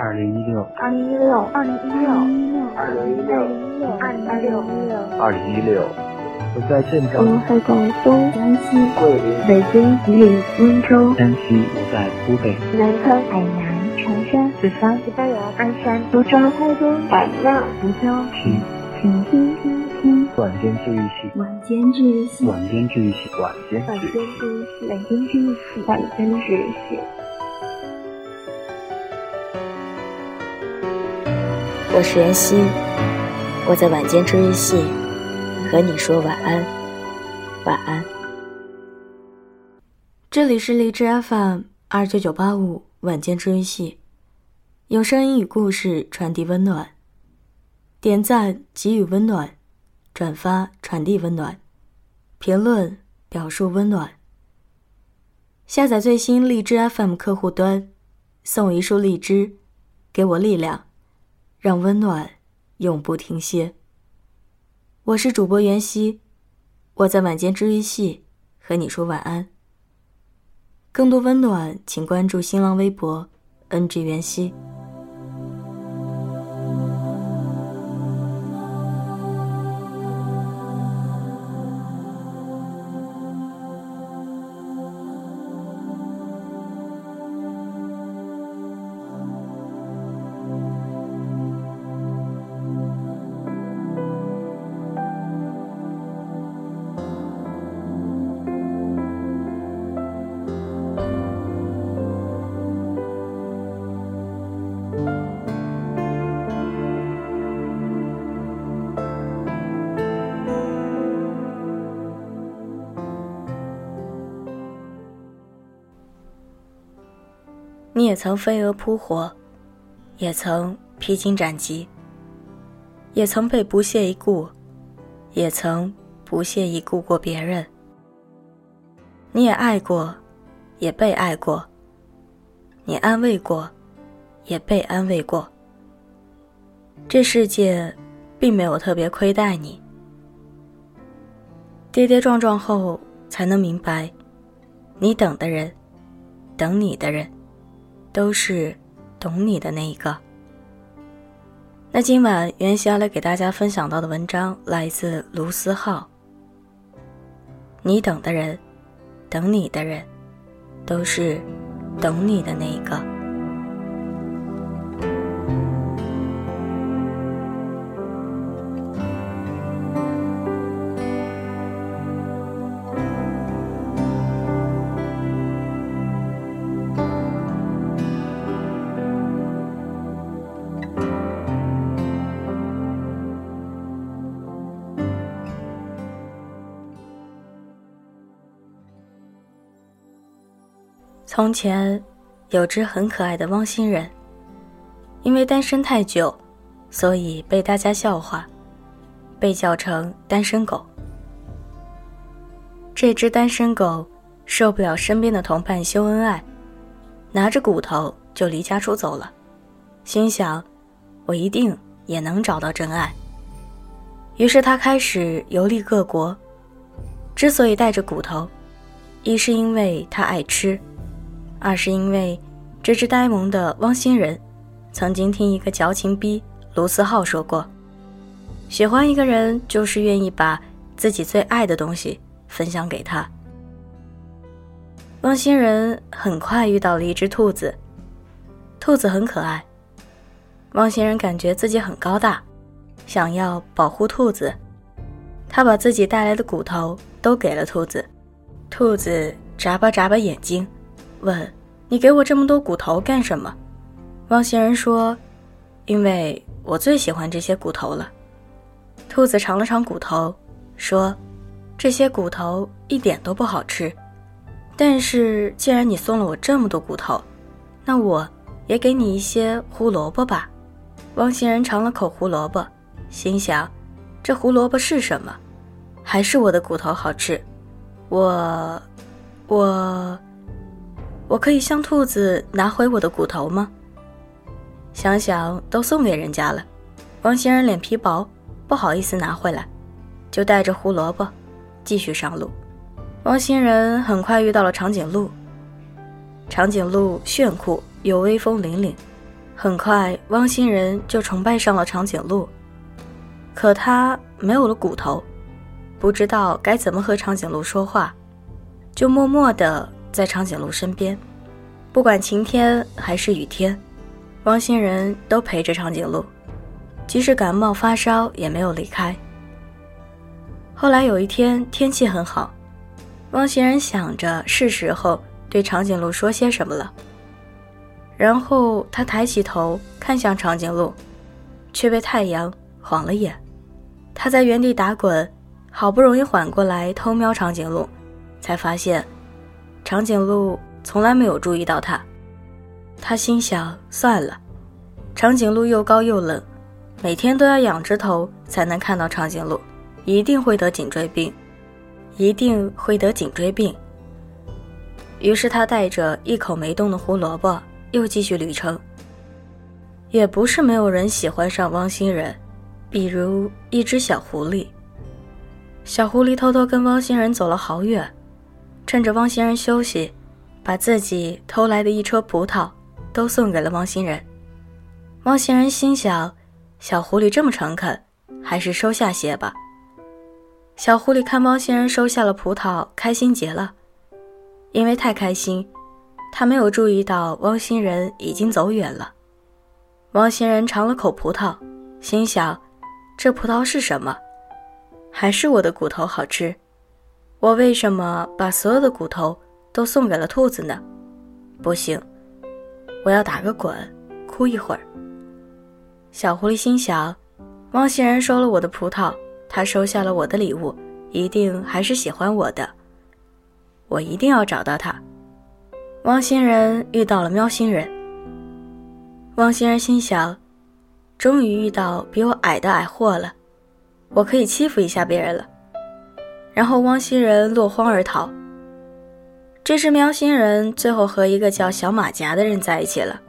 二零一六，二零一六，二零一六，二零一六，二零一六，二零一六。我在镇我，在广东、江西、桂林、北京、吉林、温州、山西，我在湖北，南昌、海南、长沙、四川、西班牙、鞍山、苏州、台州、海纳、福州，听请听听听晚间治愈系，晚间治愈系，晚间治愈系，晚间。治愈系，晚间治愈系，晚间治愈系。我是妍希，我在晚间治愈系和你说晚安，晚安。这里是荔枝 FM 二九九八五晚间治愈系，用声音与故事传递温暖，点赞给予温暖，转发传递温暖，评论表述温暖。下载最新荔枝 FM 客户端，送一束荔枝，给我力量。让温暖永不停歇。我是主播袁熙，我在晚间治愈系和你说晚安。更多温暖，请关注新浪微博 “ng 袁熙”。也曾飞蛾扑火，也曾披荆斩棘，也曾被不屑一顾，也曾不屑一顾过别人。你也爱过，也被爱过，你安慰过，也被安慰过。这世界并没有特别亏待你，跌跌撞撞后才能明白，你等的人，等你的人。都是懂你的那一个。那今晚袁熙要来给大家分享到的文章来自卢思浩。你等的人，等你的人，都是懂你的那一个。从前，有只很可爱的汪星人，因为单身太久，所以被大家笑话，被叫成单身狗。这只单身狗受不了身边的同伴秀恩爱，拿着骨头就离家出走了，心想：我一定也能找到真爱。于是他开始游历各国。之所以带着骨头，一是因为他爱吃。二是因为这只呆萌的汪星人，曾经听一个矫情逼卢思浩说过：“喜欢一个人就是愿意把自己最爱的东西分享给他。”汪星人很快遇到了一只兔子，兔子很可爱。汪星人感觉自己很高大，想要保护兔子，他把自己带来的骨头都给了兔子。兔子眨巴眨巴眼睛。问：“你给我这么多骨头干什么？”汪星人说：“因为我最喜欢这些骨头了。”兔子尝了尝骨头，说：“这些骨头一点都不好吃。但是既然你送了我这么多骨头，那我也给你一些胡萝卜吧。”汪星人尝了口胡萝卜，心想：“这胡萝卜是什么？还是我的骨头好吃？我，我。”我可以向兔子拿回我的骨头吗？想想都送给人家了，汪星人脸皮薄，不好意思拿回来，就带着胡萝卜继续上路。汪星人很快遇到了长颈鹿，长颈鹿炫酷又威风凛凛，很快，汪星人就崇拜上了长颈鹿。可他没有了骨头，不知道该怎么和长颈鹿说话，就默默地在长颈鹿身边，不管晴天还是雨天，汪星人都陪着长颈鹿，即使感冒发烧也没有离开。后来有一天天气很好，汪星人想着是时候对长颈鹿说些什么了。然后他抬起头看向长颈鹿，却被太阳晃了眼。他在原地打滚，好不容易缓过来偷瞄长颈鹿，才发现长颈鹿从来没有注意到他。他心想：算了，长颈鹿又高又冷，每天都要仰着头才能看到长颈鹿，一定会得颈椎病，一定会得颈椎病。于是他带着一口没动的胡萝卜。又继续旅程。也不是没有人喜欢上汪星人，比如一只小狐狸。小狐狸偷偷跟汪星人走了好远，趁着汪星人休息，把自己偷来的一车葡萄都送给了汪星人。汪星人心想：小狐狸这么诚恳，还是收下些吧。小狐狸看汪星人收下了葡萄，开心极了，因为太开心。他没有注意到汪星人已经走远了。汪星人尝了口葡萄，心想：这葡萄是什么？还是我的骨头好吃？我为什么把所有的骨头都送给了兔子呢？不行，我要打个滚，哭一会儿。小狐狸心想：汪星人收了我的葡萄，他收下了我的礼物，一定还是喜欢我的。我一定要找到他。汪星人遇到了喵星人。汪星人心想：“终于遇到比我矮的矮货了，我可以欺负一下别人了。”然后汪星人落荒而逃。这只，喵星人最后和一个叫小马甲的人在一起了。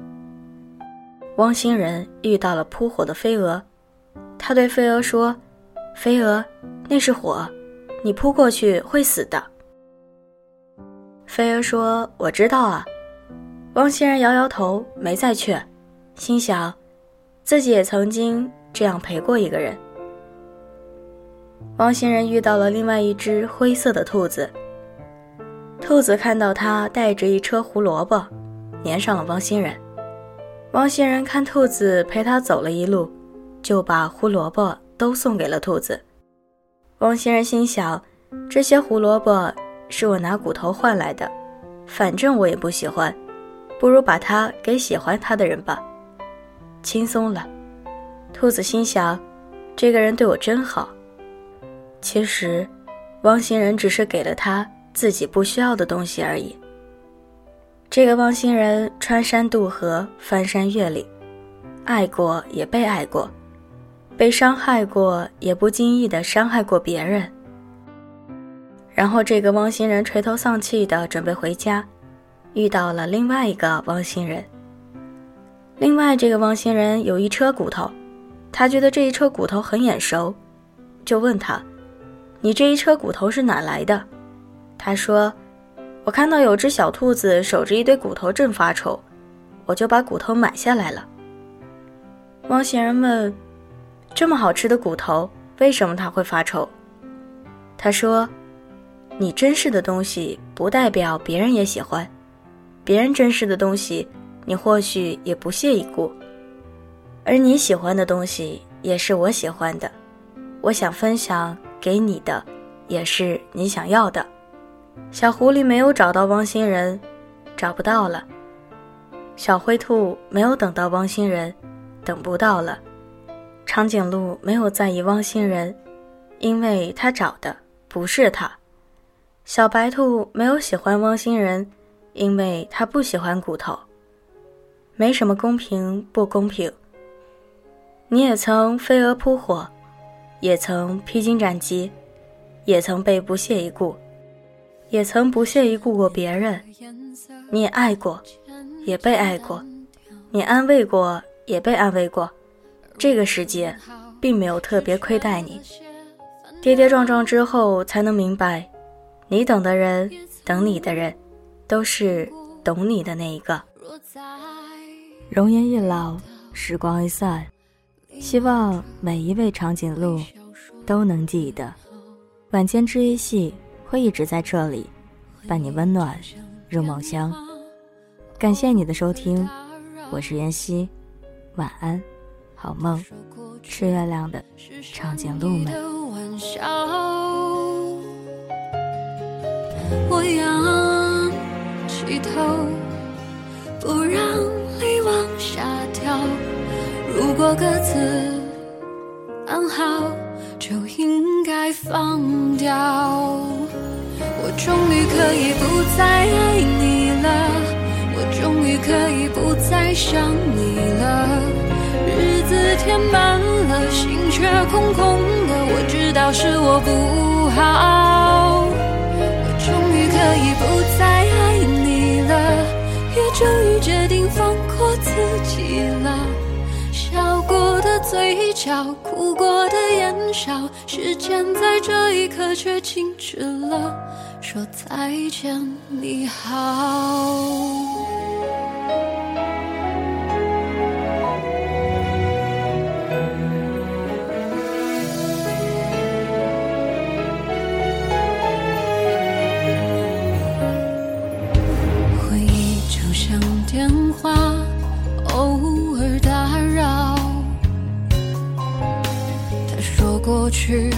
汪星人遇到了扑火的飞蛾，他对飞蛾说：“飞蛾，那是火，你扑过去会死的。”飞蛾说：“我知道啊。”汪星人摇摇头，没再劝，心想，自己也曾经这样陪过一个人。汪星人遇到了另外一只灰色的兔子。兔子看到他带着一车胡萝卜，粘上了汪星人。汪星人看兔子陪他走了一路，就把胡萝卜都送给了兔子。汪星人心想，这些胡萝卜。是我拿骨头换来的，反正我也不喜欢，不如把它给喜欢它的人吧。轻松了，兔子心想，这个人对我真好。其实，汪星人只是给了他自己不需要的东西而已。这个汪星人穿山渡河，翻山越岭，爱过也被爱过，被伤害过也不经意的伤害过别人。然后，这个汪星人垂头丧气的准备回家，遇到了另外一个汪星人。另外，这个汪星人有一车骨头，他觉得这一车骨头很眼熟，就问他：“你这一车骨头是哪来的？”他说：“我看到有只小兔子守着一堆骨头，正发愁，我就把骨头买下来了。”汪星人问：“这么好吃的骨头，为什么他会发愁？”他说。你珍视的东西，不代表别人也喜欢；别人珍视的东西，你或许也不屑一顾。而你喜欢的东西，也是我喜欢的。我想分享给你的，也是你想要的。小狐狸没有找到汪星人，找不到了；小灰兔没有等到汪星人，等不到了；长颈鹿没有在意汪星人，因为他找的不是他。小白兔没有喜欢汪星人，因为他不喜欢骨头。没什么公平不公平。你也曾飞蛾扑火，也曾披荆斩棘，也曾被不屑一顾，也曾不屑一顾过别人。你爱过，也被爱过，你安慰过，也被安慰过。这个世界并没有特别亏待你。跌跌撞撞之后，才能明白。你等的人，等你的人，都是懂你的那一个。容颜一老，时光一散，希望每一位长颈鹿都能记得，晚间治愈系会一直在这里，伴你温暖入梦乡。感谢你的收听，我是妍希，晚安，好梦，吃月亮的长颈鹿们。我仰起头，不让泪往下掉。如果各自安好，就应该放掉。我终于可以不再爱你了。我终于可以不再想你了，日子填满了，心却空空的。我知道是我不好，我终于可以不再爱你了，也终于决定放过自己了。嘴角，哭过的眼梢，时间在这一刻却静止了，说再见，你好。说过去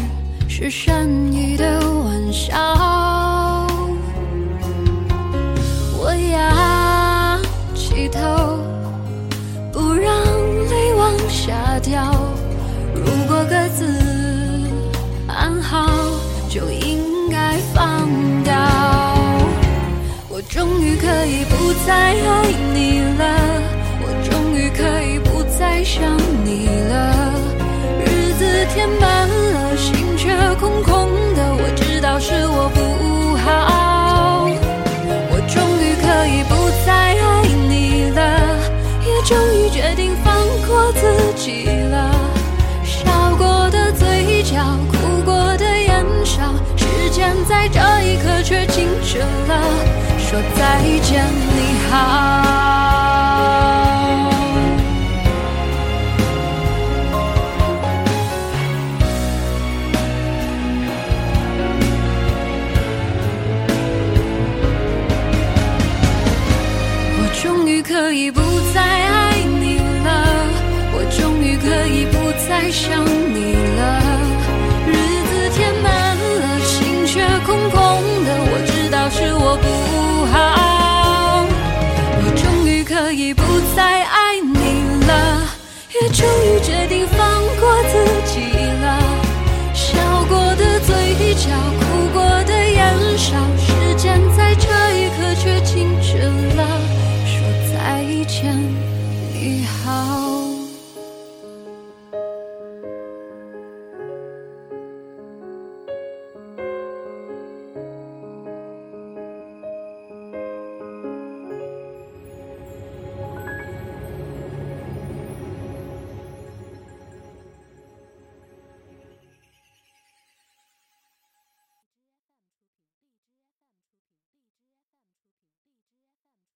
是善意的玩笑，我仰起头，不让泪往下掉。如果各自安好，就应该放掉。我终于可以不再爱你了，在这一刻却静止了，说再见，你好。终于决定